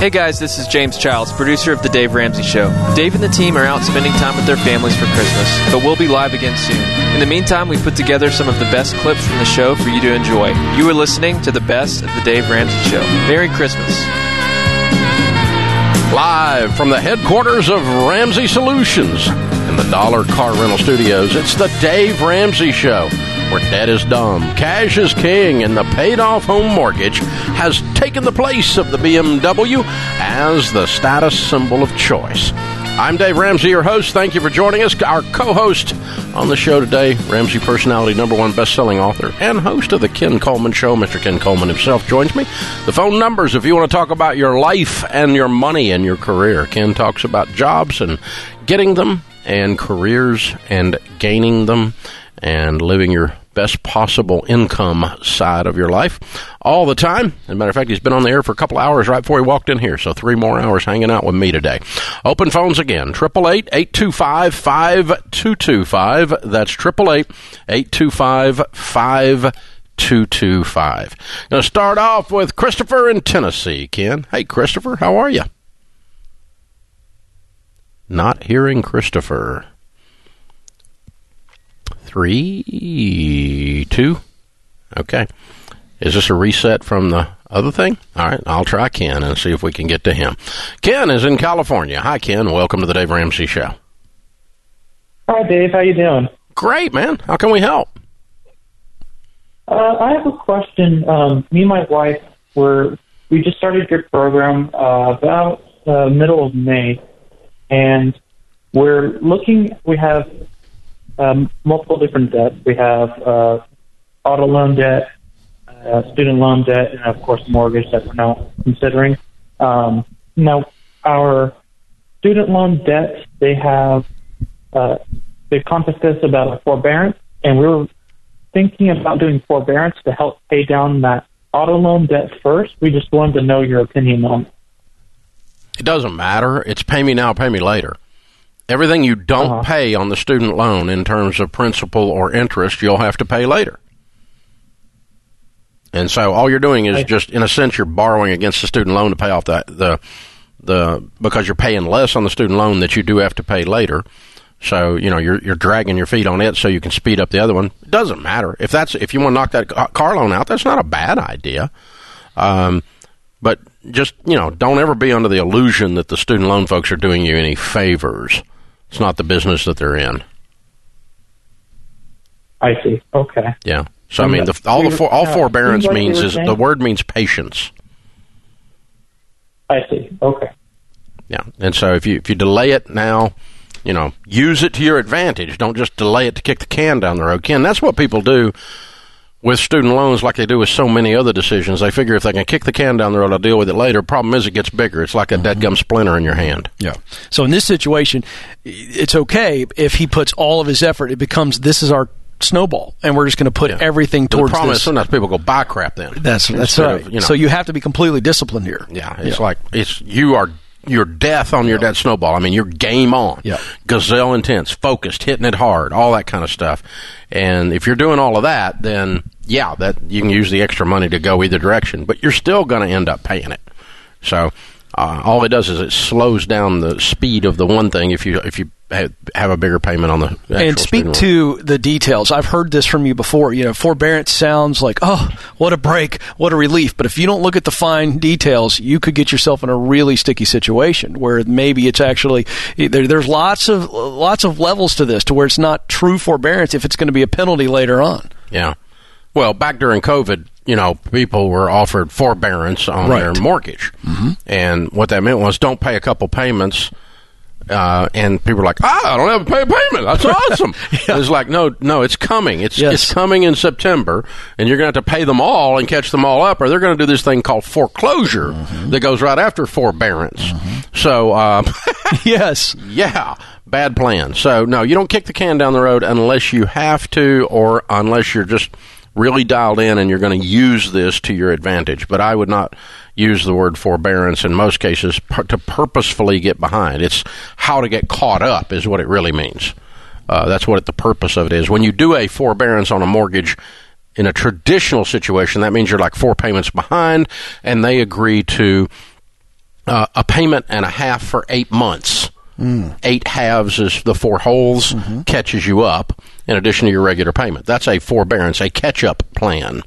Hey guys, this is James Childs, producer of The Dave Ramsey Show. Dave and the team are out spending time with their families for Christmas, but we'll be live again soon. In the meantime, we put together some of the best clips from the show for you to enjoy. You are listening to the best of The Dave Ramsey Show. Merry Christmas. Live from the headquarters of Ramsey Solutions in the Dollar Car Rental Studios, it's the Dave Ramsey Show where debt is dumb, cash is king, and the paid off home mortgage has taken the place of the BMW as the status symbol of choice. I'm Dave Ramsey, your host. Thank you for joining us. Our co host on the show today, Ramsey personality, number one best selling author, and host of The Ken Coleman Show, Mr. Ken Coleman himself, joins me. The phone numbers, if you want to talk about your life and your money and your career, Ken talks about jobs and getting them, and careers and gaining them, and living your best possible income side of your life all the time. As a matter of fact, he's been on the air for a couple hours right before he walked in here, so three more hours hanging out with me today. Open phones again, 888-825-5225. That's 888-825-5225. Going to start off with Christopher in Tennessee, Ken. Hey, Christopher, how are you? Not hearing Christopher three, two. Okay. Is this a reset from the other thing? All right, I'll try Ken and see if we can get to him. Ken is in California. Hi, Ken. Welcome to the Dave Ramsey Show. Hi, Dave. How you doing? Great, man. How can we help? Uh, I have a question. Um, me and my wife were we just started your program uh, about uh, middle of May, and we're looking. We have um, multiple different debts. We have uh, auto loan debt, uh, student loan debt, and of course mortgage that we're now considering. Um, now, our student loan debt, they have uh, they contacted us about a forbearance, and we were thinking about doing forbearance to help pay down that auto loan debt first. We just wanted to know your opinion on it. It doesn't matter. It's pay me now, pay me later. Everything you don't uh-huh. pay on the student loan in terms of principal or interest, you'll have to pay later. And so all you're doing is just, in a sense, you're borrowing against the student loan to pay off that the the because you're paying less on the student loan that you do have to pay later. So you know you're you're dragging your feet on it so you can speed up the other one. It doesn't matter if that's if you want to knock that car loan out. That's not a bad idea. Um, but just you know, don't ever be under the illusion that the student loan folks are doing you any favors. It's not the business that they're in. I see. Okay. Yeah. So I mean, the, all the for, all uh, forbearance means is the word means patience. I see. Okay. Yeah, and so if you if you delay it now, you know, use it to your advantage. Don't just delay it to kick the can down the road. Ken, that's what people do with student loans like they do with so many other decisions. They figure if they can kick the can down the road, I'll deal with it later. Problem is, it gets bigger. It's like a dead mm-hmm. gum splinter in your hand. Yeah. So in this situation, it's okay if he puts all of his effort. It becomes this is our snowball, and we're just going to put yeah. everything towards. The problem this. is sometimes people go buy crap. Then that's that's right. Of, you know, so you have to be completely disciplined here. Yeah, it's yeah. like it's you are your death on your debt snowball. I mean, you're game on. Yeah. Gazelle intense, focused, hitting it hard, all that kind of stuff. And if you're doing all of that, then yeah, that you can use the extra money to go either direction, but you're still going to end up paying it. So uh, all it does is it slows down the speed of the one thing if you if you have a bigger payment on the and speak to the details. I've heard this from you before. You know, forbearance sounds like oh, what a break, what a relief. But if you don't look at the fine details, you could get yourself in a really sticky situation where maybe it's actually there, there's lots of lots of levels to this to where it's not true forbearance if it's going to be a penalty later on. Yeah. Well, back during COVID, you know, people were offered forbearance on right. their mortgage. Mm-hmm. And what that meant was don't pay a couple payments. Uh, and people are like, ah, I don't have to pay a payment. That's awesome. yeah. It's like, no, no, it's coming. It's yes. it's coming in September, and you're going to have to pay them all and catch them all up, or they're going to do this thing called foreclosure mm-hmm. that goes right after forbearance. Mm-hmm. So, um, yes, yeah, bad plan. So, no, you don't kick the can down the road unless you have to, or unless you're just really dialed in and you're going to use this to your advantage. But I would not use the word forbearance in most cases to purposefully get behind. It's how to get caught up, is what it really means. Uh, that's what the purpose of it is. When you do a forbearance on a mortgage, in a traditional situation, that means you're like four payments behind, and they agree to uh, a payment and a half for eight months. Eight halves is the four holes, mm-hmm. catches you up in addition to your regular payment. That's a forbearance, a catch up plan.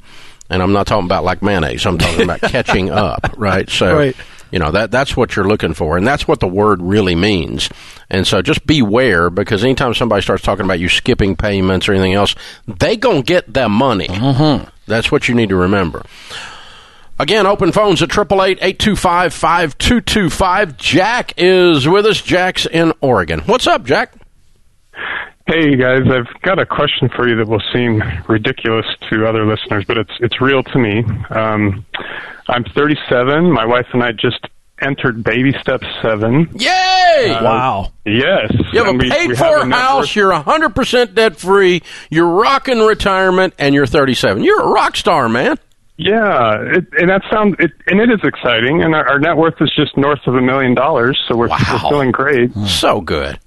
And I'm not talking about like mayonnaise, I'm talking about catching up, right? So, Right. you know, that, that's what you're looking for. And that's what the word really means. And so just beware because anytime somebody starts talking about you skipping payments or anything else, they going to get their money. Mm-hmm. That's what you need to remember. Again, open phones at 888-825-5225. Jack is with us. Jack's in Oregon. What's up, Jack? Hey guys, I've got a question for you that will seem ridiculous to other listeners, but it's it's real to me. Um, I'm 37. My wife and I just entered baby step seven. Yay! wow. Yes, you have and a we- paid we for a house, worth- you're 100% debt free, you're rocking retirement, and you're 37. You're a rock star, man. Yeah, it, and that sounds it, and it is exciting. And our, our net worth is just north of a million dollars, so we're, Wow. we're feeling great. So good.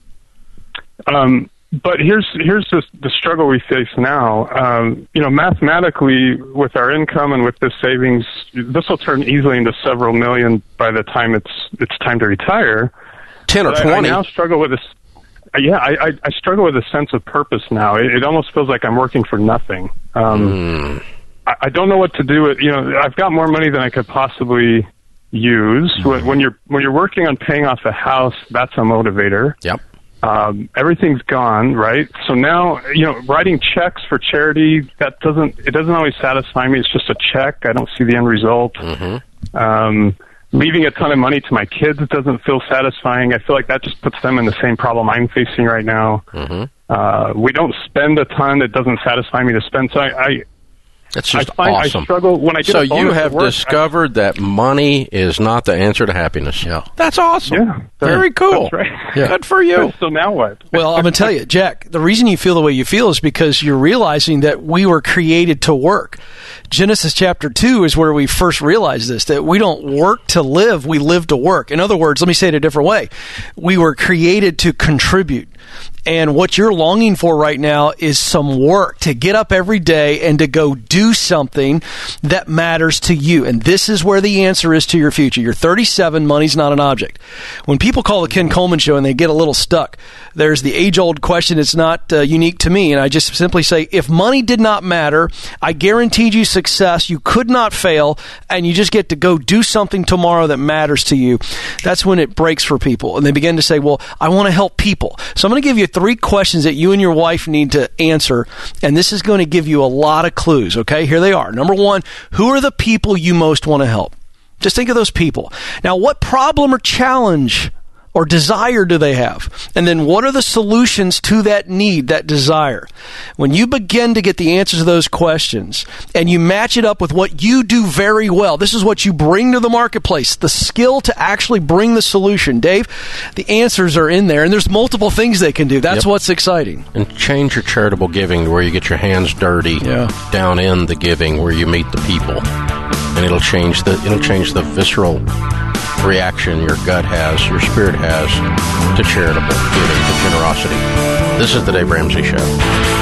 Um, but here's here's the, the struggle we face now. Um, you know, mathematically, with our income and with this savings, this will turn easily into several million by the time it's it's time to retire. 10 or But I, I now struggle with this. Yeah, I, I, I struggle with a sense of purpose now. It, it almost feels like I'm working for nothing. Um, I, I don't know what to do. With, you know, I've got more money than I could possibly use. When, when you're when you're working on paying off a house, that's a motivator Yep. um, everything's gone, right? So now, you know, writing checks for charity that doesn't it doesn't always satisfy me. It's just a check. I don't see the end result. Um, leaving a ton of money to my kids doesn't feel satisfying. I feel like that just puts them in the same problem I'm facing right now. Uh, we don't spend a ton. It doesn't satisfy me to spend. So I, I That's I just find awesome. I struggle when I get so a you have at work, I- discovered that money is not the answer to happiness. Yeah. That's awesome. Yeah, Very cool. That's right. Yeah. Good for you. So now what? Well, I'm going to tell you, Jack, the reason you feel the way you feel is because you're realizing that we were created to work. Genesis chapter 2 is where we first realize this that we don't work to live, we live to work. In other words, let me say it a different way. We were created to contribute. And what you're longing for right now is some work to get up every day and to go do something that matters to you. And this is where the answer is to your future. You're 37, money's not an object. When people call the Ken Coleman show and they get a little stuck, there's the age old question. It's not uh, unique to me. And I just simply say, if money did not matter, I guaranteed you success. You could not fail. And you just get to go do something tomorrow that matters to you. That's when it breaks for people. And they begin to say, well, I want to help people. So I'm going to give you three questions that you and your wife need to answer. And this is going to give you a lot of clues. Okay. Here they are. Number one, who are the people you most want to help? Just think of those people. Now, what problem or challenge or desire do they have? And then what are the solutions to that need, that desire? When you begin to get the answers to those questions and you match it up with what you do very well, this is what you bring to the marketplace, the skill to actually bring the solution. Dave, the answers are in there and there's multiple things they can do. That's Yep. what's exciting. And change your charitable giving to where you get your hands dirty Yeah. down in the giving where you meet the people. And it'll change the it'll change the visceral reaction your gut has, your spirit has to charitable giving, to generosity. This is the Dave Ramsey Show.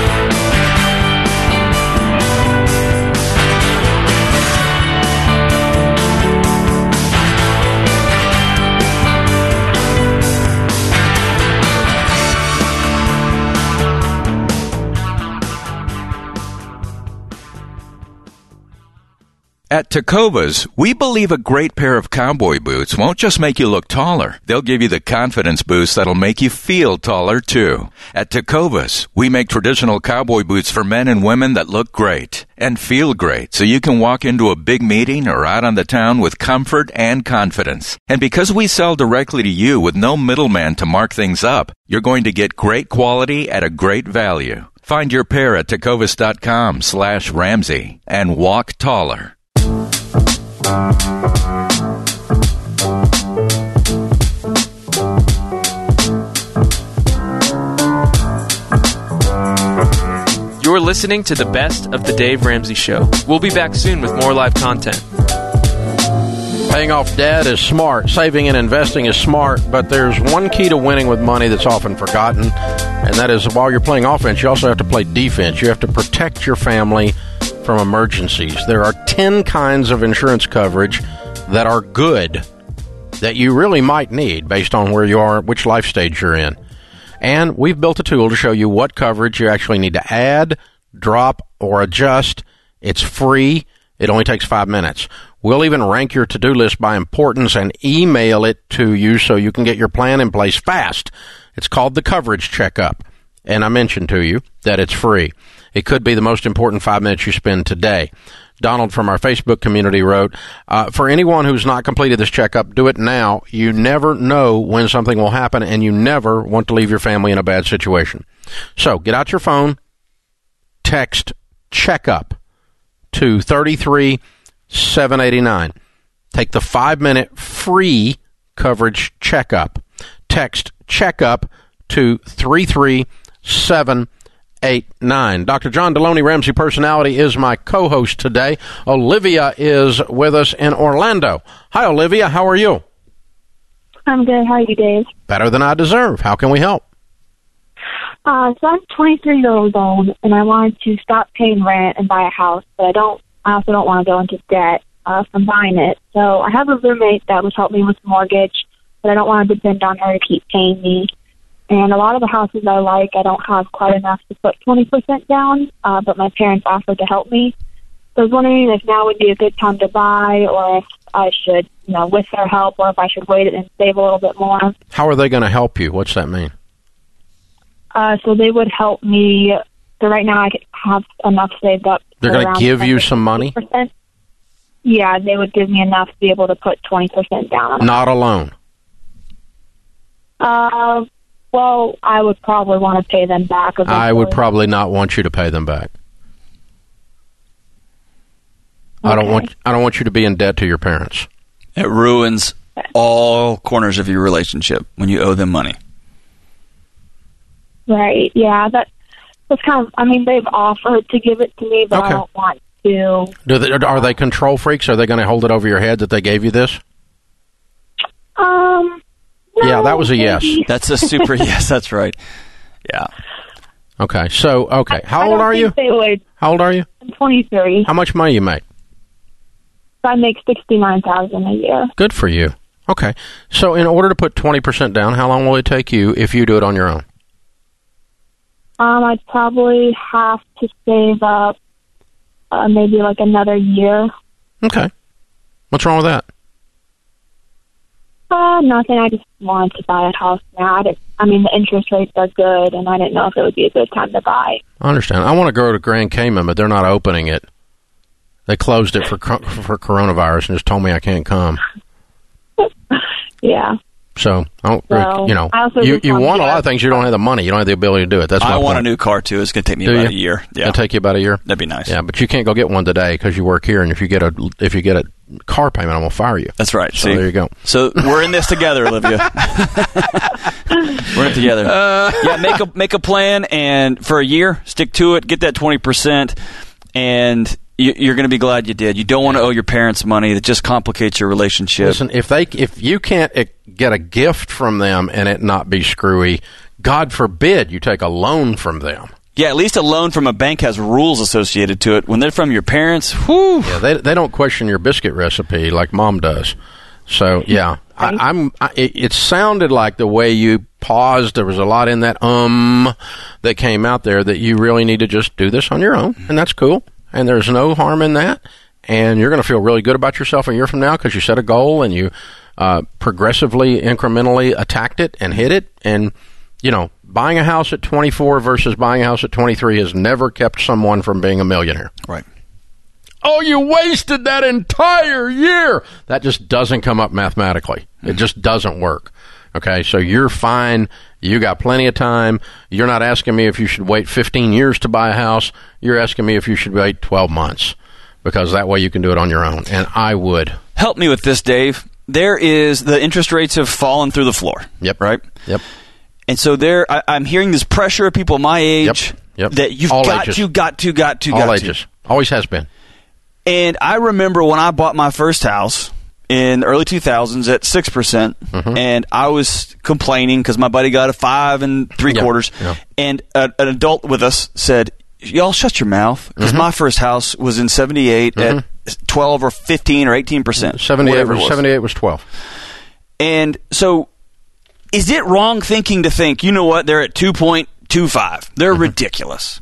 At Tecovas, we believe a great pair of cowboy boots won't just make you look taller. They'll give you the confidence boost that'll make you feel taller too. At Tecovas, we make traditional cowboy boots for men and women that look great and feel great so you can walk into a big meeting or out on the town with comfort and confidence. And because we sell directly to you with no middleman to mark things up, you're going to get great quality at a great value. Find your pair at tecovas.com slash Ramsey and walk taller. You're listening to the best of the Dave Ramsey Show. We'll be back soon with more live content. Paying off debt is smart. Saving and investing is smart, but there's one key to winning with money that's often forgotten, and that is while you're playing offense, you also have to play defense. You have to protect your family from emergencies. There are 10 kinds of insurance coverage that are good. that you really might need based on where you are, which life stage you're in. And we've built a tool to show you what coverage you actually need to add, drop, or adjust. It's free. It only takes five minutes. We'll even rank your to do list by importance and email it to you so you can get your plan in place fast. It's called the Coverage Checkup. And I mentioned to you that it's free. It could be the most important five minutes you spend today. Donald from our Facebook community wrote, uh, For anyone who's not completed this checkup, do it now. You never know when something will happen, and you never want to leave your family in a bad situation. So get out your phone, text checkup to 33789. Take the five minute free coverage checkup. Text checkup to 33789. Dr. John Delony, Ramsey Personality, is my co host today. Olivia is with us in Orlando. Hi, Olivia. How are you? I'm good. How are you, Dave? Better than I deserve. How can we help? Uh, so I'm 23 years old, and I wanted to stop paying rent and buy a house, but I don't. I also don't want to go into debt uh, from buying it. So I have a roommate that would help me with the mortgage, but I don't want to depend on her to keep paying me. And a lot of the houses I like, I don't have quite enough to put 20% down, uh, but my parents offered to help me. So I was wondering if now would be a good time to buy, or if I should, you know, with their help, or if I should wait and save a little bit more. How are they going to help you? What's that mean? Uh, so they would help me. So right now I have enough saved up. They're going to give 10 you some money? 20%. Yeah, they would give me enough to be able to put 20% down. Not a loan. Uh, well, I would probably want to pay them back. I would probably not want you to pay them back. I don't want I don't want you to be in debt to your parents. It ruins all corners of your relationship when you owe them money. Right. Yeah. That. That's kind of. I mean, they've offered to give it to me, but Okay. I don't want to. Do they, are they control freaks? Are they going to hold it over your head that they gave you this? Um. Yeah, that was a yes. maybe. That's a super yes. That's right. Yeah. Okay, so okay, how I old don't are you? They would. How old are you? I'm 23. How much money you make? I make 69,000 a year. Good for you. Okay, so in order to put twenty percent down, how long will it take you if you do it on your own? Um, I'd probably have to save up uh, maybe like another year. Okay, what's wrong with that? Uh, nothing. I just want to buy a house now. I, I mean, the interest rates are good, and I didn't know if it would be a good time to buy. I understand. I want to go to Grand Cayman, but they're not opening it. They closed it for for coronavirus and just told me I can't come. Yeah. So I don't, really- Well, you know, I you you want want a lot of things. You don't have the money. You don't have the ability to do it. That's my I want a new car too. It's going to take me Do about you? a year. Yeah. It'll take you about a year. That'd be nice. Yeah, but you can't go get one today because you work here, and if you get a if you get a car payment, I'm gonna fire you. That's right. So See? there you go. So we're in this together, Olivia. we're in it together. Uh. yeah, make a make a plan, and for a year, stick to it. Get that twenty percent, and you, you're going to be glad you did. You don't want to owe your parents money. That just complicates your relationship. Listen, if they if you can't eh, get a gift from them and it not be screwy, God forbid you take a loan from them. yeah, at least a loan from a bank has rules associated to it. When they're from your parents, whew. Yeah, they they don't question your biscuit recipe like mom does. So yeah, I, I'm. I, it, it sounded like the way you paused. There was a lot in that um that came out there that you really need to just do this on your own, and that's cool. And there's no harm in that. And you're going to feel really good about yourself a year from now because you set a goal and you uh, progressively, incrementally attacked it and hit it. And you know, buying a house at 24 versus buying a house at 23 has never kept someone from being a millionaire. right. Oh, you wasted that entire year. That just doesn't come up mathematically. It just doesn't work. Okay, so you're fine. You got plenty of time. You're not asking me if you should wait 15 years to buy a house. You're asking me if you should wait 12 months because that way you can do it on your own. And I would. Help me with this, Dave. There is the interest rates have fallen through the floor. Yep. Right. Yep. And so there, I, I'm hearing this pressure of people my age Yep, yep. that you've All got ages. to, got to, got to, All got ages. to. Always has been. And I remember when I bought my first house in the early 2000s at 6%, percent Mm-hmm. and I was complaining because my buddy got a five and three Yeah, quarters. yeah. And a, an adult with us said, Y'all shut your mouth because Mm-hmm. my first house was in 78 at 12 or 15 or 18%. 78 whatever it was, was. 78 was 12. And so, is it wrong thinking to think, you know what, they're at 2.25? They're ridiculous.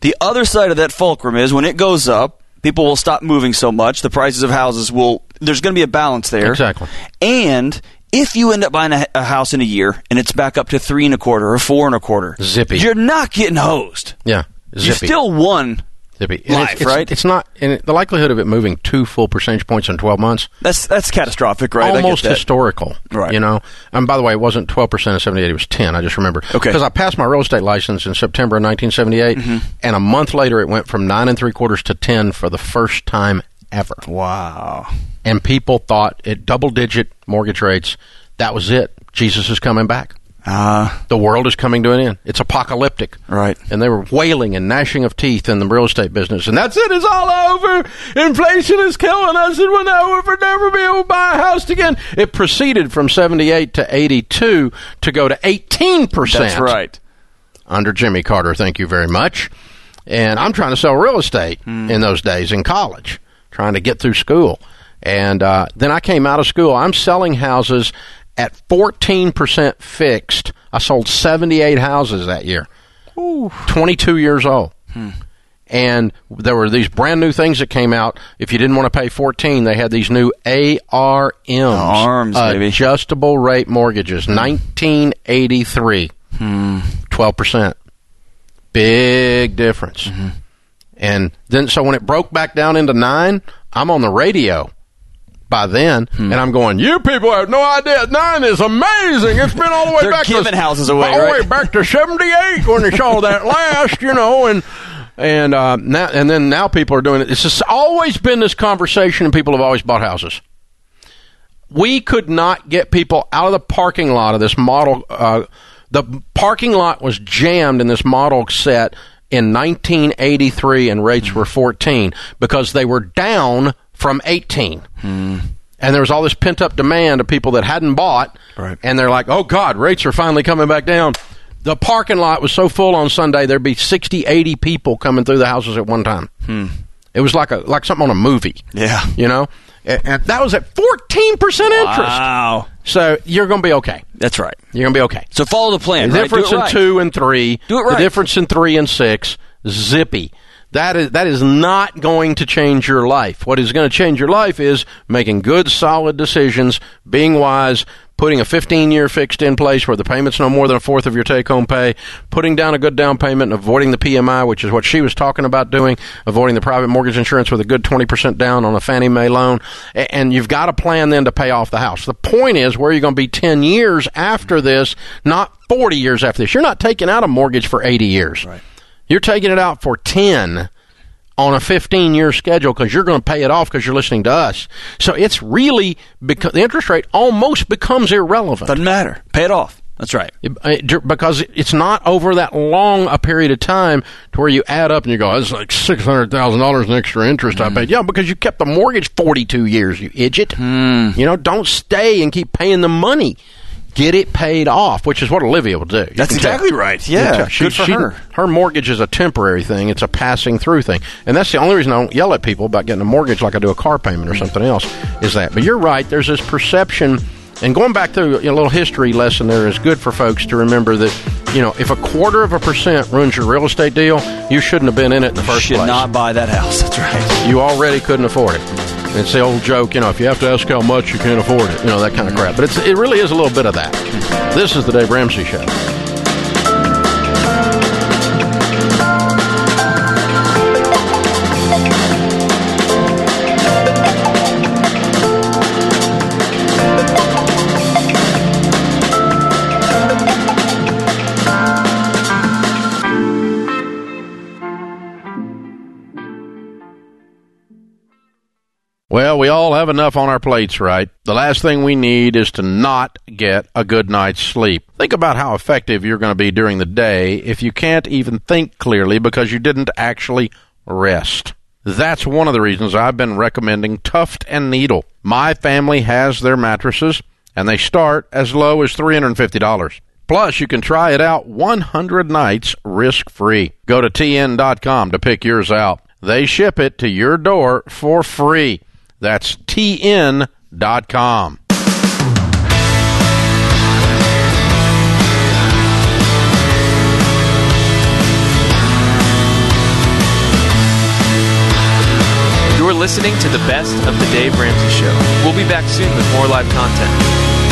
The other side of that fulcrum is when it goes up, people will stop moving so much, the prices of houses will, there's going to be a balance there. Exactly. And if you end up buying a, a house in a year and it's back up to three and a quarter or four and a quarter, Zippy. you're not getting hosed. Yeah. zippy. You still won. Zippy. And life, it's, it's, right? It's not, and the likelihood of it moving two full percentage points in 12 months, That's that's catastrophic, right? Almost historical. Right. You know, and by the way, it wasn't 12% of 78, it was 10. I just remember. Okay. Mm-hmm. Because I passed my real estate license in September of 1978, and a month later it went from nine and three quarters to 10 for the first time ever. Wow. And people thought at double digit mortgage rates, that was it. Jesus is coming back. Ah, The world is coming to an end. It's apocalyptic. Right. And they were wailing and gnashing of teeth in the real estate business. And that's it. It's all over. Inflation is killing us, and we'll never, never be able to buy a house again. It proceeded from 78 to 82 to go to 18%. that's right. Under Jimmy Carter. Thank you very much. And I'm trying to sell real estate in those days in college, trying to get through school. And uh, then I came out of school. I'm selling houses at 14% fixed. I sold 78 houses that year. 22 years old. Hmm. And there were these brand new things that came out. If you didn't want to pay 14, they had these new ARMs. Arms, baby. Adjustable rate mortgages. Hmm. 1983. 12%. Hmm. Big difference. Mm-hmm. And then, so when it broke back down into nine, I'm on the radio by then, and I'm going, "You people have no idea. Nine is amazing. It's been all the way back giving to houses away, all the right? way back to '78 when they saw that last, you know." And and uh, now and then now people are doing it. It's just always been this conversation, and people have always bought houses. We could not get people out of the parking lot of this model. Uh, the parking lot was jammed in this model set in 1983, and rates were 14 because they were down from 18. Hmm. And there was all this pent up demand of people that hadn't bought, Right. and they're like, "Oh God, rates are finally coming back down." The parking lot was so full on Sunday, there'd be 60, 80 people coming through the houses at one time. Hmm. It was like a like something on a movie. Yeah. you know, and, that was at 14 percent interest. Wow. So you're going to be okay. That's right. You're going to be okay. So follow the plan. The right? difference Do it in right. two and three, Do it right. the difference in three and six, zippy. That is that is not going to change your life. What is going to change your life is making good, solid decisions, being wise, putting a 15-year fixed in place where the payment's no more than a fourth of your take-home pay, putting down a good down payment, and avoiding the PMI, which is what she was talking about doing, avoiding the private mortgage insurance with a good 20% down on a Fannie Mae loan, and you've got a plan then to pay off the house. The point is where are you're going to be 10 years after this, not 40 years after this. You're not taking out a mortgage for 80 years. Right. You're taking it out for 10 on a 15 year schedule because you're going to pay it off because you're listening to us. So it's really because the interest rate almost becomes irrelevant. Doesn't matter. Pay it off. That's right. It- uh, it- because it's not over that long a period of time to where you add up and you go, it's like six hundred thousand dollars in extra interest I mm. paid. Yeah, because you kept the mortgage forty two years, you idiot. Mm. You know, don't stay and keep paying the money. Get it paid off, which is what Olivia will do. You That's can tell. exactly right. You Yeah. She- Good for she- her. Her mortgage is a temporary thing. It's a passing through thing, and that's the only reason I don't yell at people about getting a mortgage like I do a car payment or something else. Is that? But you're right. There's this perception, and going back to a little history lesson there is good for folks to remember that you know if a quarter of a percent ruins your real estate deal, you shouldn't have been in it in the first Should place. not buy that house. That's right. You already couldn't afford it. It's the old joke, you know, if you have to ask how much, you can't afford it. You know, that kind of crap. But it's, it really is a little bit of that. This is the Dave Ramsey Show. Well, we all have enough on our plates, right? The last thing we need is to not get a good night's sleep. Think about how effective you're going to be during the day if you can't even think clearly because you didn't actually rest. That's one of the reasons I've been recommending Tuft and Needle. My family has their mattresses, and they start as low as $350. Plus, you can try it out 100 nights risk free. Go to tn.com to pick yours out. They ship it to your door for free. That's tn.com. You're listening to the best of the Dave Ramsey Show. We'll be back soon with more live content.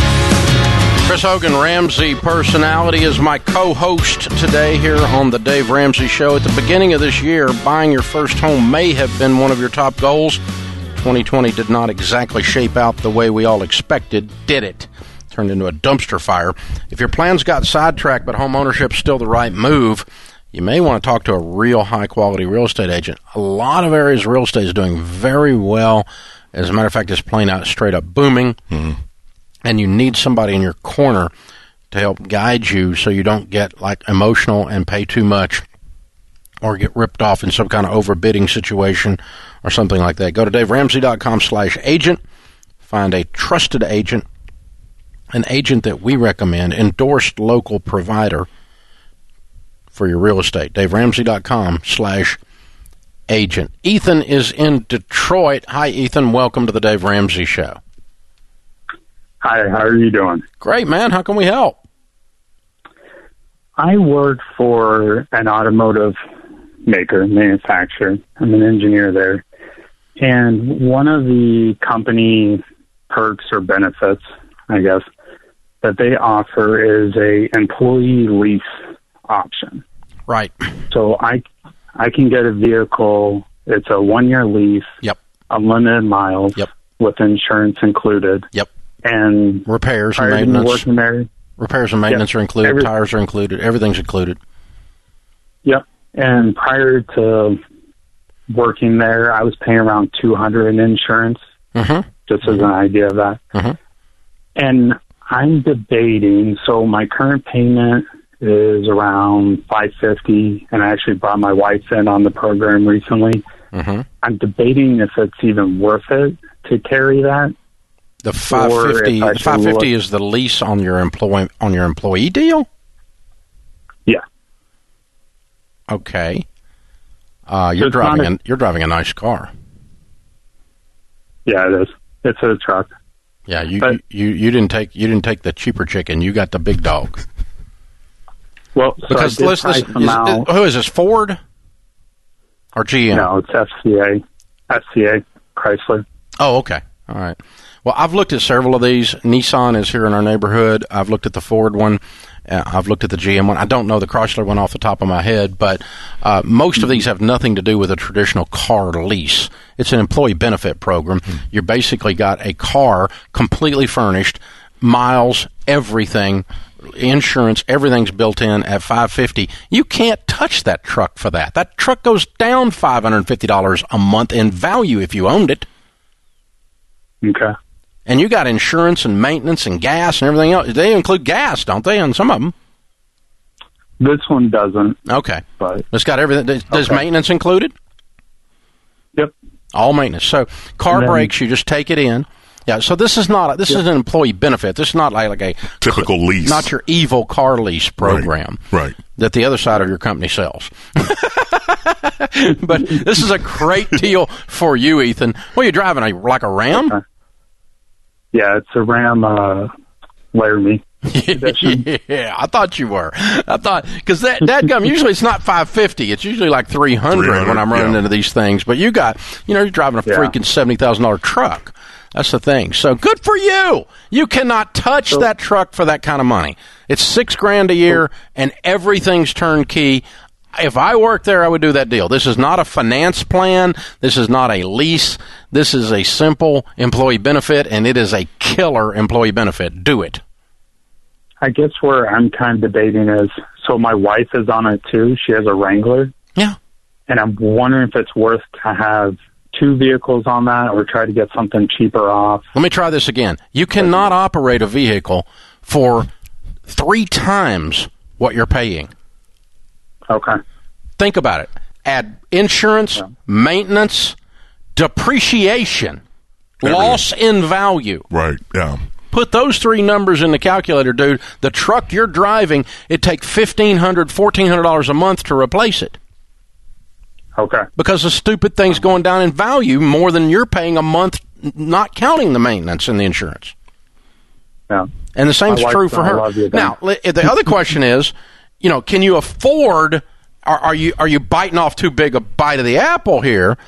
Chris Hogan, Ramsey personality, is my co host today here on the Dave Ramsey Show. At the beginning of this year, buying your first home may have been one of your top goals. 2020 did not exactly shape out the way we all expected, did it? Turned into a dumpster fire. If your plans got sidetracked but home ownership's still the right move, you may want to talk to a real high quality real estate agent. A lot of areas real estate is doing very well. As a matter of fact, it's playing out straight up booming. Mm-hmm. And you need somebody in your corner to help guide you so you don't get like emotional and pay too much or get ripped off in some kind of overbidding situation or something like that. Go to daveramsey.com slash agent. Find a trusted agent, an agent that we recommend, endorsed local provider for your real estate. daveramsey.com slash agent. Ethan is in Detroit. Hi, Ethan. Welcome to the Dave Ramsey Show. Hi, how are you doing? Great, man. How can we help? I work for an automotive maker, manufacturer. I'm an engineer there. And one of the company perks or benefits, I guess, that they offer is a employee lease option. Right. So I I can get a vehicle. It's a one year lease. Yep. Unlimited miles. Yep. With insurance included. Yep. And repairs and prior to me maintenance. there. Repairs and maintenance Yep. are included. Every- tires are included. Everything's included. Yep. And prior to working there, I was paying around 200 in insurance, Mm-hmm. just as an idea of that. Mhm. And I'm debating. So my current payment is around 550, and I actually brought my wife in on the program recently. Mm-hmm. I'm debating if it's even worth it to carry that. The Or if 550, I the should 550 look- is the lease on your employee on your employee deal. Yeah. Okay. Uh, you're it's driving a- you're driving a nice car. Yeah, it is. It's a truck. Yeah, you, But- you you didn't take you didn't take the cheaper chicken. You got the big dog. Well, so Because listen, is- who is this? Ford or GM? No, it's FCA, FCA Chrysler. Oh, okay. All right. Well, I've looked at several of these. Nissan is here in our neighborhood. I've looked at the Ford one. Uh, I've looked at the GM one. I don't know the Chrysler one off the top of my head, but uh, most of these have nothing to do with a traditional car lease. It's an employee benefit program. You basically got a car completely furnished, miles, everything, insurance, everything's built in at 550. You can't touch that truck for that. That truck goes down $550 a month in value if you owned it. Okay. And you got insurance and maintenance and gas and everything else. They include gas, don't they, on some of them? This one doesn't. Okay. But It's got everything. Does, does Okay. maintenance included? Yep. All maintenance. So car And then- brakes, you just take it in. Yeah. So this is not. This is an employee benefit. This is not like, like a Typical lease. not your evil car lease program Right. that the other side of your company sells. but this is a great deal for you, Ethan. What are you driving? A, like a Ram? Yeah, it's a Ram uh, Laramie. yeah, I thought you were. I thought because that that gum usually it's not five fifty. It's usually like three hundred when I'm running yeah. into these things. But you got you know you're driving a Yeah. freaking seventy thousand dollar truck. That's the thing. So good for you. You cannot touch that truck for that kind of money. It's six grand a year and everything's turnkey. If I worked there, I would do that deal. This is not a finance plan. This is not a lease. This is a simple employee benefit, and it is a killer employee benefit. Do it. I guess where I'm kind of debating is so my wife is on it too. She has a Wrangler. Yeah. And I'm wondering if it's worth to have two vehicles on that or try to get something cheaper off. Let me try this again. You cannot operate a vehicle for three times what you're paying. Okay. Think about it. Add insurance, maintenance, depreciation, loss in value. Right. Yeah. Put those three numbers in the calculator, dude. The truck you're driving, it take $1,500, $1,400 a month to replace it. Okay. Because the stupid thing's going down in value more than you're paying a month, not counting the maintenance and the insurance. Yeah. And the same's My true for her. love you then. Now, the other question is, you know, can you afford? Are, are you are you biting off too big a bite of the apple here?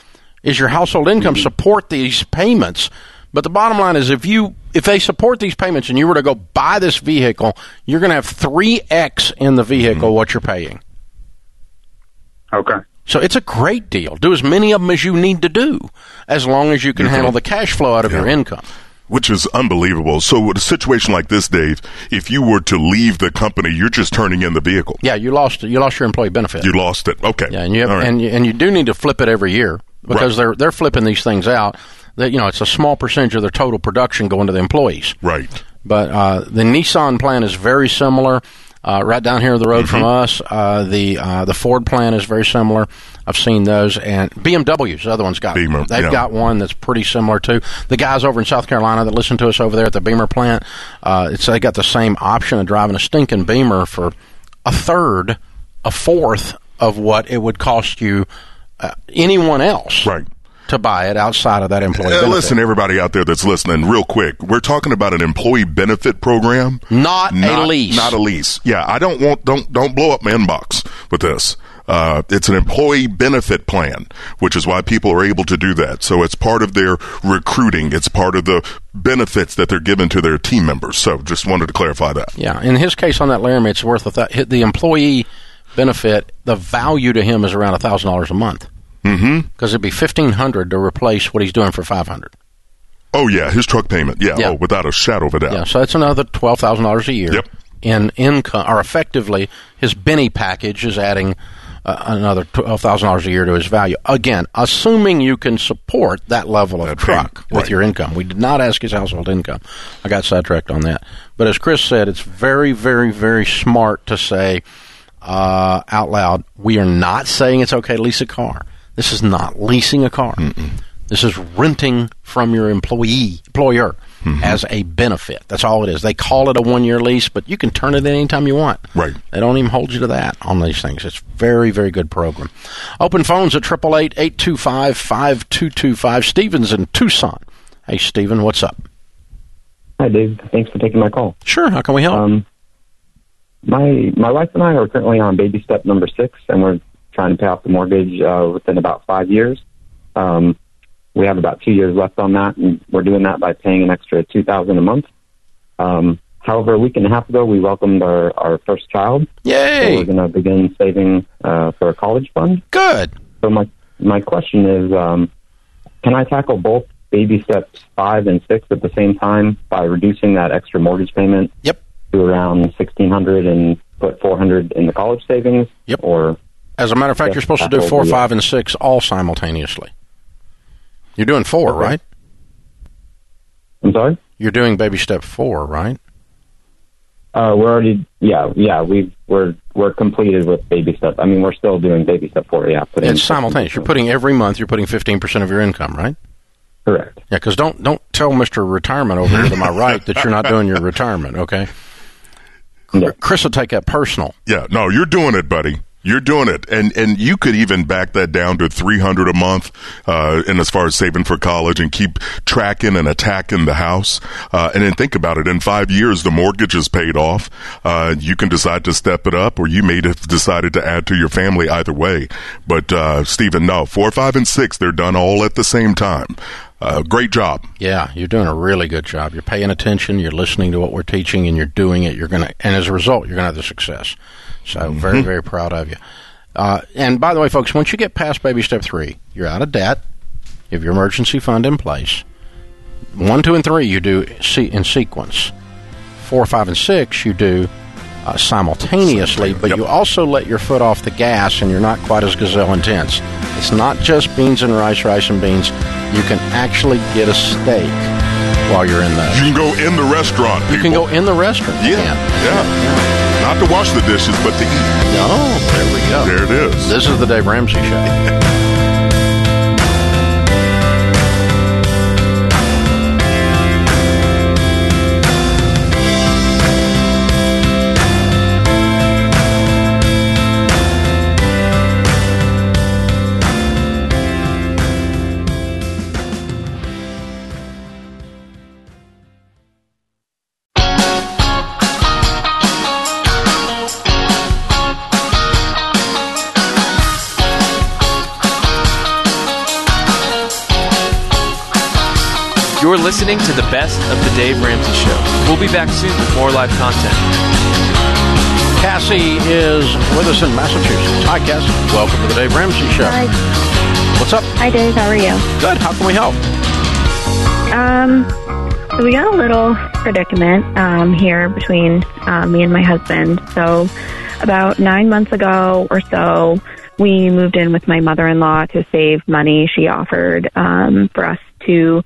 is your household income mm-hmm. support these payments. But the bottom line is if you if they support these payments and you were to go buy this vehicle, you're going to have 3x in the vehicle mm-hmm. what you're paying. Okay. So it's a great deal. Do as many of them as you need to do, as long as you can You're handle the cash flow out of your income. Which is unbelievable. So, with a situation like this, Dave, if you were to leave the company, you're just turning in the vehicle. Yeah, you lost you lost your employee benefit. You lost it. Okay. Yeah, and you have, right. and you, and you do need to flip it every year because they're they're flipping these things out. That you know, it's a small percentage of their total production going to the employees. right. But uh, the Nissan plan is very similar. Uh, right down here on the road from Mm-hmm. us, uh, the uh, the Ford plan is very similar. I've seen those, and BMW's the other one's got Beamer, they've yeah. got one that's pretty similar too. The guys over in South Carolina that listen to us over there at the Beamer plant, uh, it's they got the same option of driving a stinking Beamer for a third, a fourth of what it would cost you uh, anyone else Right. to buy it outside of that employee. Uh, benefit. listen, everybody out there that's listening, real quick, we're talking about an employee benefit program, Not a lease. Not a lease. Yeah, I don't want don't don't blow up my inbox with this. Uh, it's an employee benefit plan, which is why people are able to do that. So it's part of their recruiting. It's part of the benefits that they're giving to their team members. So just wanted to clarify that. Yeah, in his case on that Laramie, it's worth a th- the employee benefit. The value to him is around a thousand dollars a month Mm-hmm. because it'd be fifteen hundred to replace what he's doing for five hundred. Oh yeah, his truck payment. Yeah. Yeah. Oh, without a shadow of a doubt. Yeah, so that's another twelve thousand dollars a year Yep. in income, or effectively his Benny package is adding uh, another twelve thousand dollars a year to his value. Again, assuming you can support that level of That truck payment, with your income. We did not ask his household income. I got sidetracked on that. But as Chris said, it's very, very, very smart to say uh, out loud, we are not saying it's okay to lease a car. This is not leasing a car. This is renting from your employee employer Mm-hmm. as a benefit. That's all it is. They call it a one year lease, but you can turn it in anytime you want. Right. They don't even hold you to that on these things. It's very, very good program. Open phones at 888-825-5225. Stephen's in Tucson. Hey, Stephen, what's up? Hi, Dave. Thanks for taking my call. Sure. How can we help? Um, my my wife and I are currently on baby step number six, and we're trying to pay off the mortgage uh, within about five years. Um, we have about two years left on that, and we're doing that by paying an extra two thousand a month. Um, however, a week and a half ago, we welcomed our our first child. So Yay! we're going to begin saving uh, for a college fund. Good. So my my question is, um, can I tackle both baby steps five and six at the same time by reducing that extra mortgage payment Yep. to around sixteen hundred and put four hundred in the college savings? Yep. Or As a matter of fact, you're supposed to do four, five, and six all simultaneously. You're doing four, Okay. right? I'm sorry. You're doing baby step four, right? Uh, we're already yeah yeah we we're we're completed with baby step. I mean we're still doing baby step four. Yeah, put in It's simultaneous. You're putting every month. You're putting 15 percent of your income, right? correct. Yeah, because don't don't tell Mister Retirement over here to my right that you're not doing your retirement. Okay, Yeah. Chris will take that personal. Yeah, no, you're doing it, buddy. You're doing it, and and you could even back that down to three hundred a month, uh, and as far as saving for college, and keep tracking and attacking the house, uh, and then think about it. In five years, the mortgage is paid off. Uh, you can decide to step it up, or you may have decided to add to your family. Either way, but uh, Stephen, no, four, five, and six, they're done all at the same time. Uh, great job. Yeah, you're doing a really good job. You're paying attention. You're listening to what we're teaching, and you're doing it. You're gonna, and as a result, you're gonna have the success. So very, very proud of you. Uh, and by the way, folks, once you get past baby step three, you're out of debt. You have your emergency fund in place. One, two, and three you do in sequence. Four, five, and six you do uh, simultaneously, but Yep. you also let your foot off the gas, and you're not quite as gazelle intense. It's not just beans and rice, rice and beans. You can actually get a steak while you're in those. You can go in the restaurant. You can go in the restaurant. Yeah, can. yeah. Not to wash the dishes, but to eat. No, there we go. There it is. This is the Dave Ramsey Show. listening to the best of the Dave Ramsey Show. We'll be back soon with more live content. Cassie is with us in Massachusetts. Hi, Cassie. Welcome to the Dave Ramsey Show. Hi. What's up? Hi, Dave. How are you? Good. How can we help? Um, so we got a little predicament um, here between uh, me and my husband. So about nine months ago or so, we moved in with my mother-in-law to save money. She offered um, for us to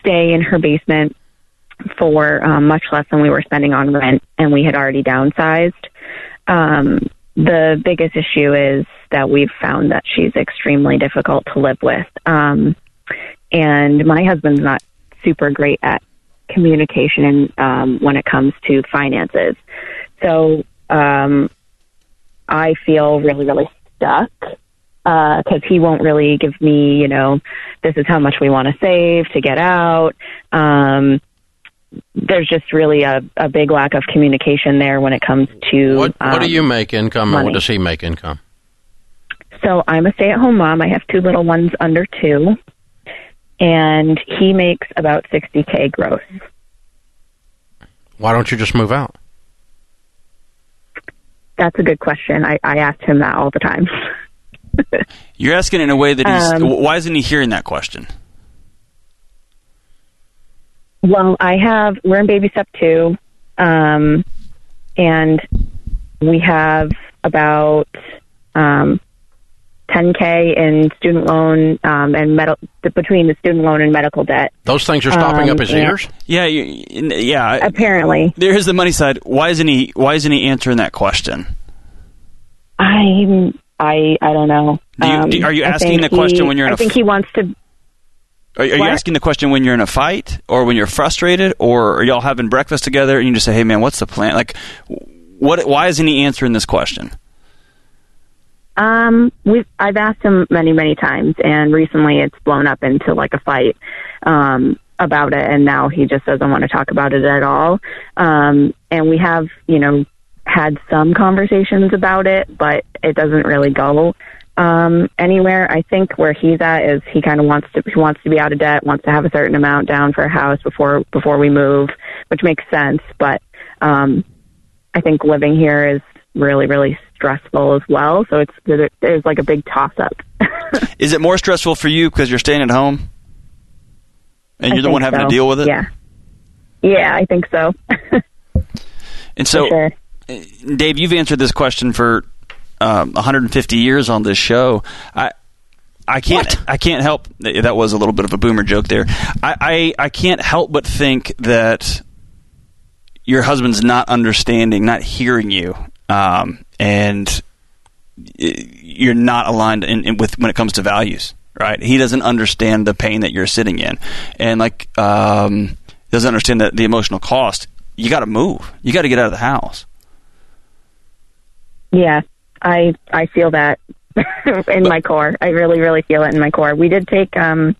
stay in her basement for um, much less than we were spending on rent, and we had already downsized. Um, the biggest issue is that we've found that she's extremely difficult to live with. Um, and my husband's not super great at communication and um, when it comes to finances. So um, I feel really, really stuck because he won't really give me, you know, this is how much we want to save to get out. Um, there's just really a, a big lack of communication there when it comes to What, what do um, you make income and what does he make income? So I'm a stay at home mom. I have two little ones under two. And he makes about 60K gross. Why don't you just move out? That's a good question. I, I asked him that all the time. You're asking in a way that he's. Um, why isn't he hearing that question? Well, I have, we're in baby step two. Um, and we have about, um, 10K in student loan, um, and med- between the student loan and medical debt. Those things are stopping Um, up his yeah. ears? Yeah, you, yeah. Apparently, There's the money side. Why isn't he? Why isn't he answering that question? I, I, I don't know. Do you- Um, do- are you asking the question he- when you're in I a think f- he wants to, Are, are you asking the question when you're in a fight, or when you're frustrated, or are y'all having breakfast together and you just say, "Hey, man, what's the plan?" Like, what? Why isn't he answering this question? Um, we've I've asked him many many times, and recently it's blown up into like a fight um, about it, and now he just doesn't want to talk about it at all. Um, and we have you know had some conversations about it, but it doesn't really go um, anywhere. I think where he's at is he kind of wants to he wants to be out of debt, wants to have a certain amount down for a house before before we move, which makes sense. But um, I think living here is really really stressful as well. So it's there- there's like a big toss up. Is it more stressful for you because you're staying at home, and you're the one having so. to deal with it? Yeah, yeah, I think so. And so, For Dave, you've answered this question for um, 150 years on this show. I. I can't. I can't help. That was a little bit of a boomer joke there. I, I, I can't help but think that your husband's not understanding, not hearing you, um, and you're not aligned in, in with when it comes to values. Right? He doesn't understand the pain that you're sitting in, and like um, doesn't understand the, the emotional cost. You got to move. You got to get out of the house. Yeah, I I feel that in my core. I really really feel it in my core. We did take um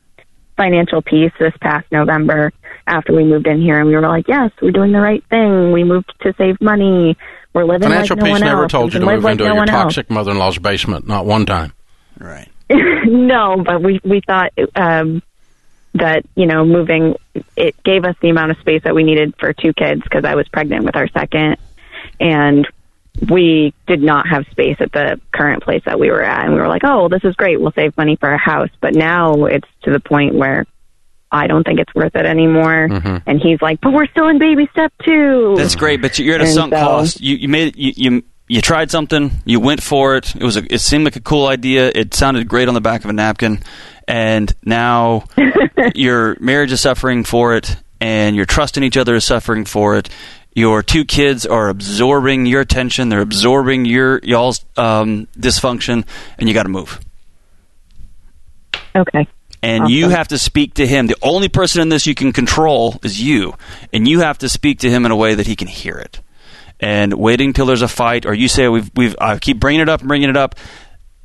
financial peace this past November after we moved in here, and we were like, yes, we're doing the right thing. We moved to save money. We're living Financial like no peace one never else. told you to live move like into no your one else. toxic mother-in-law's basement. Not one time. Right. no, but we we thought um, that you know moving it gave us the amount of space that we needed for two kids because I was pregnant with our second, and we did not have space at the current place that we were at, and we were like, oh, well, this is great. We'll save money for a house, but now it's to the point where. I don't think it's worth it anymore. Mm-hmm. And he's like, but we're still in baby step two. That's great, but you're at a And sunk so- cost. You you made you, you you tried something. You went for it. It was a, it seemed like a cool idea. It sounded great on the back of a napkin, and now your marriage is suffering for it, and your trust in each other is suffering for it. Your two kids are absorbing your attention. They're absorbing your y'all's um, dysfunction, and you got to move. Okay. and you have to speak to him. The only person in this you can control is you, and you have to speak to him in a way that he can hear it. And waiting till there's a fight, or you say we've we've I keep bringing it up and bringing it up.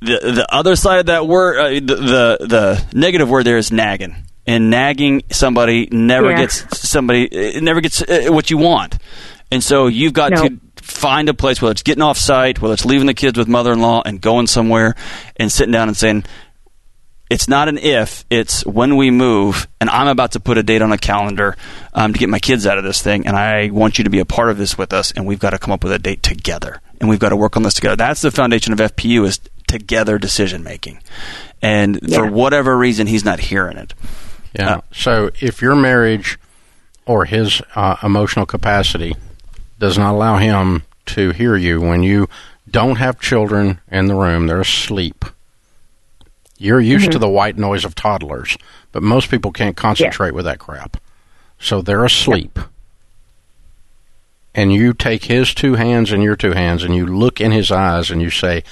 The the other side of that word, uh, the, the the negative word there is nagging, and nagging somebody never Yeah. gets somebody it never gets uh, what you want, and so you've got No. to find a place whether it's getting off site, whether it's leaving the kids with mother-in-law and going somewhere and sitting down and saying, it's not an if, it's when we move, and I'm about to put a date on a calendar um, to get my kids out of this thing, and I want you to be a part of this with us, and we've got to come up with a date together, and we've got to work on this together. That's the foundation of FPU is together decision making, and for whatever reason, he's not hearing it. Yeah. so if your marriage or his uh, emotional capacity does not allow him to hear you when you don't have children in the room, they're asleep. You're used to Mhm. the white noise of toddlers, but most people can't concentrate with that crap. So they're asleep. And you take his two hands and your two hands and you look in his eyes and you say,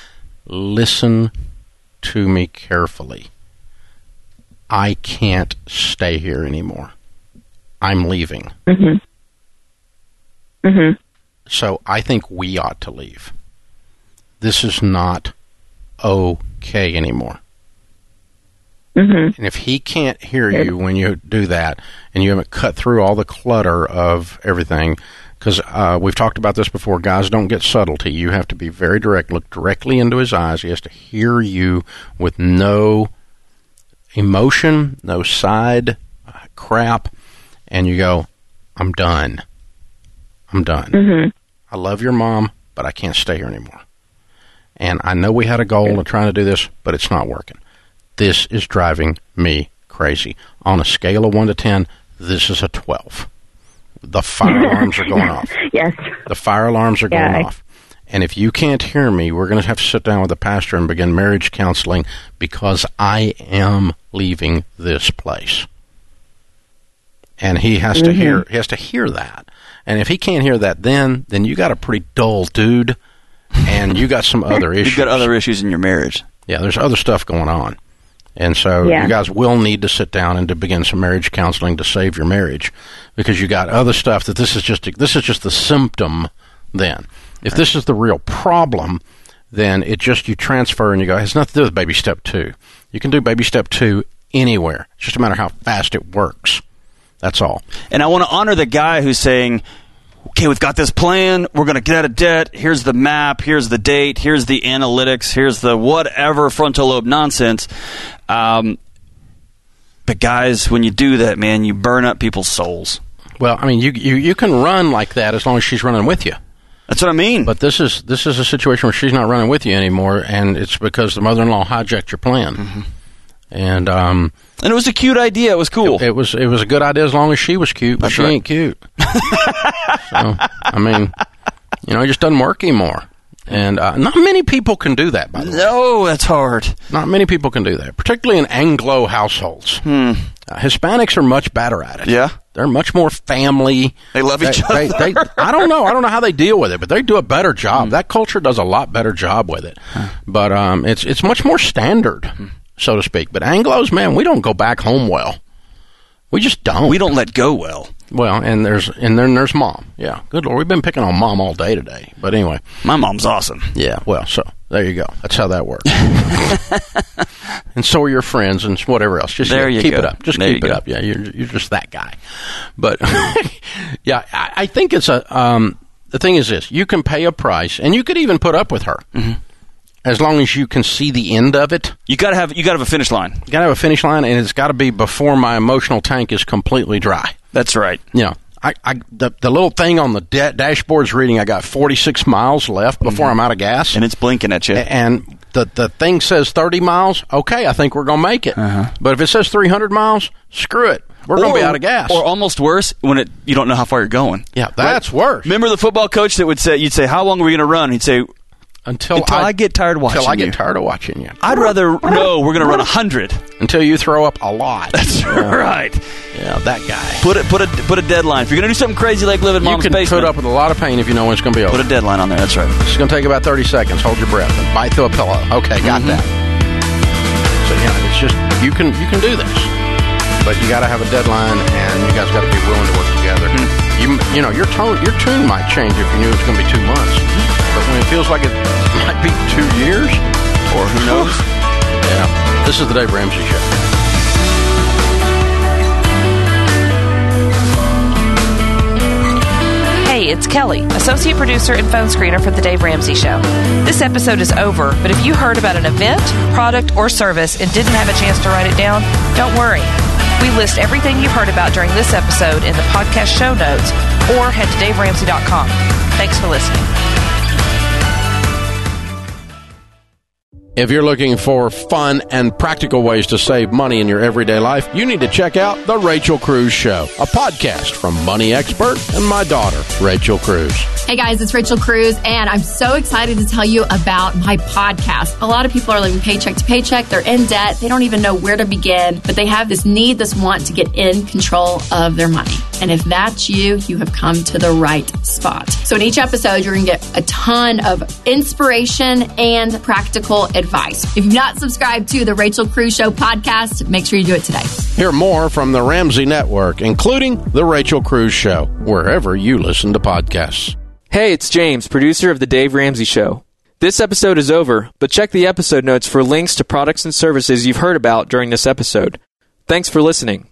Listen to me carefully. I can't stay here anymore. I'm leaving. Mhm. Mhm. So I think we ought to leave. This is not okay anymore. Mhm. And if he can't hear you when you do that, and you haven't cut through all the clutter of everything, because uh, we've talked about this before, guys don't get subtlety. You have to be very direct. Look directly into his eyes. He has to hear you with no emotion, no side uh, crap, and you go, "I'm done. I'm done. Mhm. I love your mom, but I can't stay here anymore. And I know we had a goal of trying to do this, but it's not working. This is driving me crazy. On a scale of 1 to 10, this is a 12. The fire alarms are going off. Yes. The fire alarms are going Yeah, I- off. And if you can't hear me, we're going to have to sit down with the pastor and begin marriage counseling because I am leaving this place. And he has to Mhm. hear he has to hear that. And if he can't hear that then then you got a pretty dull dude and you got some other issues. You've got other issues in your marriage. Yeah, there's other stuff going on. And so Yeah. you guys will need to sit down and to begin some marriage counseling to save your marriage because you got other stuff that this is just this is just the symptom then. If this is the real problem, then it just you transfer and you go, it has nothing to do with baby step 2. You can do baby step 2 anywhere. It's just a matter how fast it works. That's all. And I want to honor the guy who's saying, okay, we've got this plan. We're going to get out of debt. Here's the map. Here's the date. Here's the analytics. Here's the whatever frontal lobe nonsense. Um, but guys, when you do that, man, you burn up people's souls. Well, I mean, you, you you can run like that as long as she's running with you. That's what I mean. But this is this is a situation where she's not running with you anymore, and it's because the mother-in-law hijacked your plan. And um, and it was a cute idea. It was cool. It, was it was a good idea as long as she was cute, but That's she right. ain't cute. so I mean, you know, it just doesn't work anymore. And uh, not many people can do that. By the way, no, that's hard. Not many people can do that, particularly in Anglo households. Uh, Hispanics are much better at it. Hmm. Yeah. They're much more family. They love each They- other. they- I don't know. I don't know how they deal with it, but they do a better job. Hmm. That culture does a lot better job with it. But um, it's it's much more standard, Hmm. so to speak. But Anglo's, man, we don't go back home well. We just don't. We don't let go well. Well, and there's and then there's mom. Yeah, good lord, we've been picking on mom all day today. But anyway, My mom's awesome. yeah. Well, so there you go. That's how that works. and so are your friends and whatever else. Just There you keep go. it up. Just There keep it go. up. Yeah, you're you're just that guy. But yeah, I, I think it's a. Um, the thing is this: you can pay a price, and you could even put up with her. As long as you can see the end of it, You gotta have you gotta have a finish line. you gotta have a finish line, and it's got to be before my emotional tank is completely dry. That's right. You know, I, I the, the little thing on the da- dashboard's reading I got 46 miles left before mm-hmm. I'm out of gas, and it's blinking at you. And the the thing says 30 miles. Okay, I think we're gonna make it. Uh-huh. But if it says 300 miles, screw it. We're gonna be out of gas. Or almost worse, when it you don't know how far you're going. yeah, that's worse. Remember the football coach that would say, "You'd say, how long are we going to run?" He'd say, Until, "Until I, get tired watching Until I get tired of watching you. I'd rather no. We're going to run a hundred. Until you throw up a lot. That's Yeah. right. Yeah, that guy. Put it. Put a put a deadline. If you're going to do something crazy like live in You mom's can basement, put up with a lot of pain if you know when it's going to be over. put a deadline on there. That's right. It's going to take about 30 seconds. Hold your breath and bite through a pillow. Okay, got Mm-hmm. that. So yeah, it's just you can you can do this, but you got to have a deadline, and you guys got to be willing to work together. Mm-hmm. You you know your tone your tune might change if you knew it was going to be two months, but when it feels like it might be two years, or who knows? yeah, this is the Dave Ramsey Show. Hey, it's Kelly, associate producer and phone screener for The Dave Ramsey Show. This episode is over, but if you heard about an event, product, or service and didn't have a chance to write it down, don't worry. We list everything you've heard about during this episode in the podcast show notes or head to daveramsey.com. Thanks for listening. If you're looking for fun and practical ways to save money in your everyday life, you need to check out The Rachel Cruz Show, a podcast from money expert and my daughter, Rachel Cruz. Hey guys, it's Rachel Cruz, and I'm so excited to tell you about my podcast. A lot of people are living paycheck to paycheck, they're in debt, they don't even know where to begin, but they have this need, this want to get in control of their money. And if that's you, you have come to the right spot. So in each episode, you're going to get a ton of inspiration and practical advice. If you've not subscribed to the Rachel Cruz Show podcast, make sure you do it today. Hear more from the Ramsey Network, including The Rachel Cruz Show, wherever you listen to podcasts. Hey, it's James, producer of The Dave Ramsey Show. This episode is over, but check the episode notes for links to products and services you've heard about during this episode. Thanks for listening.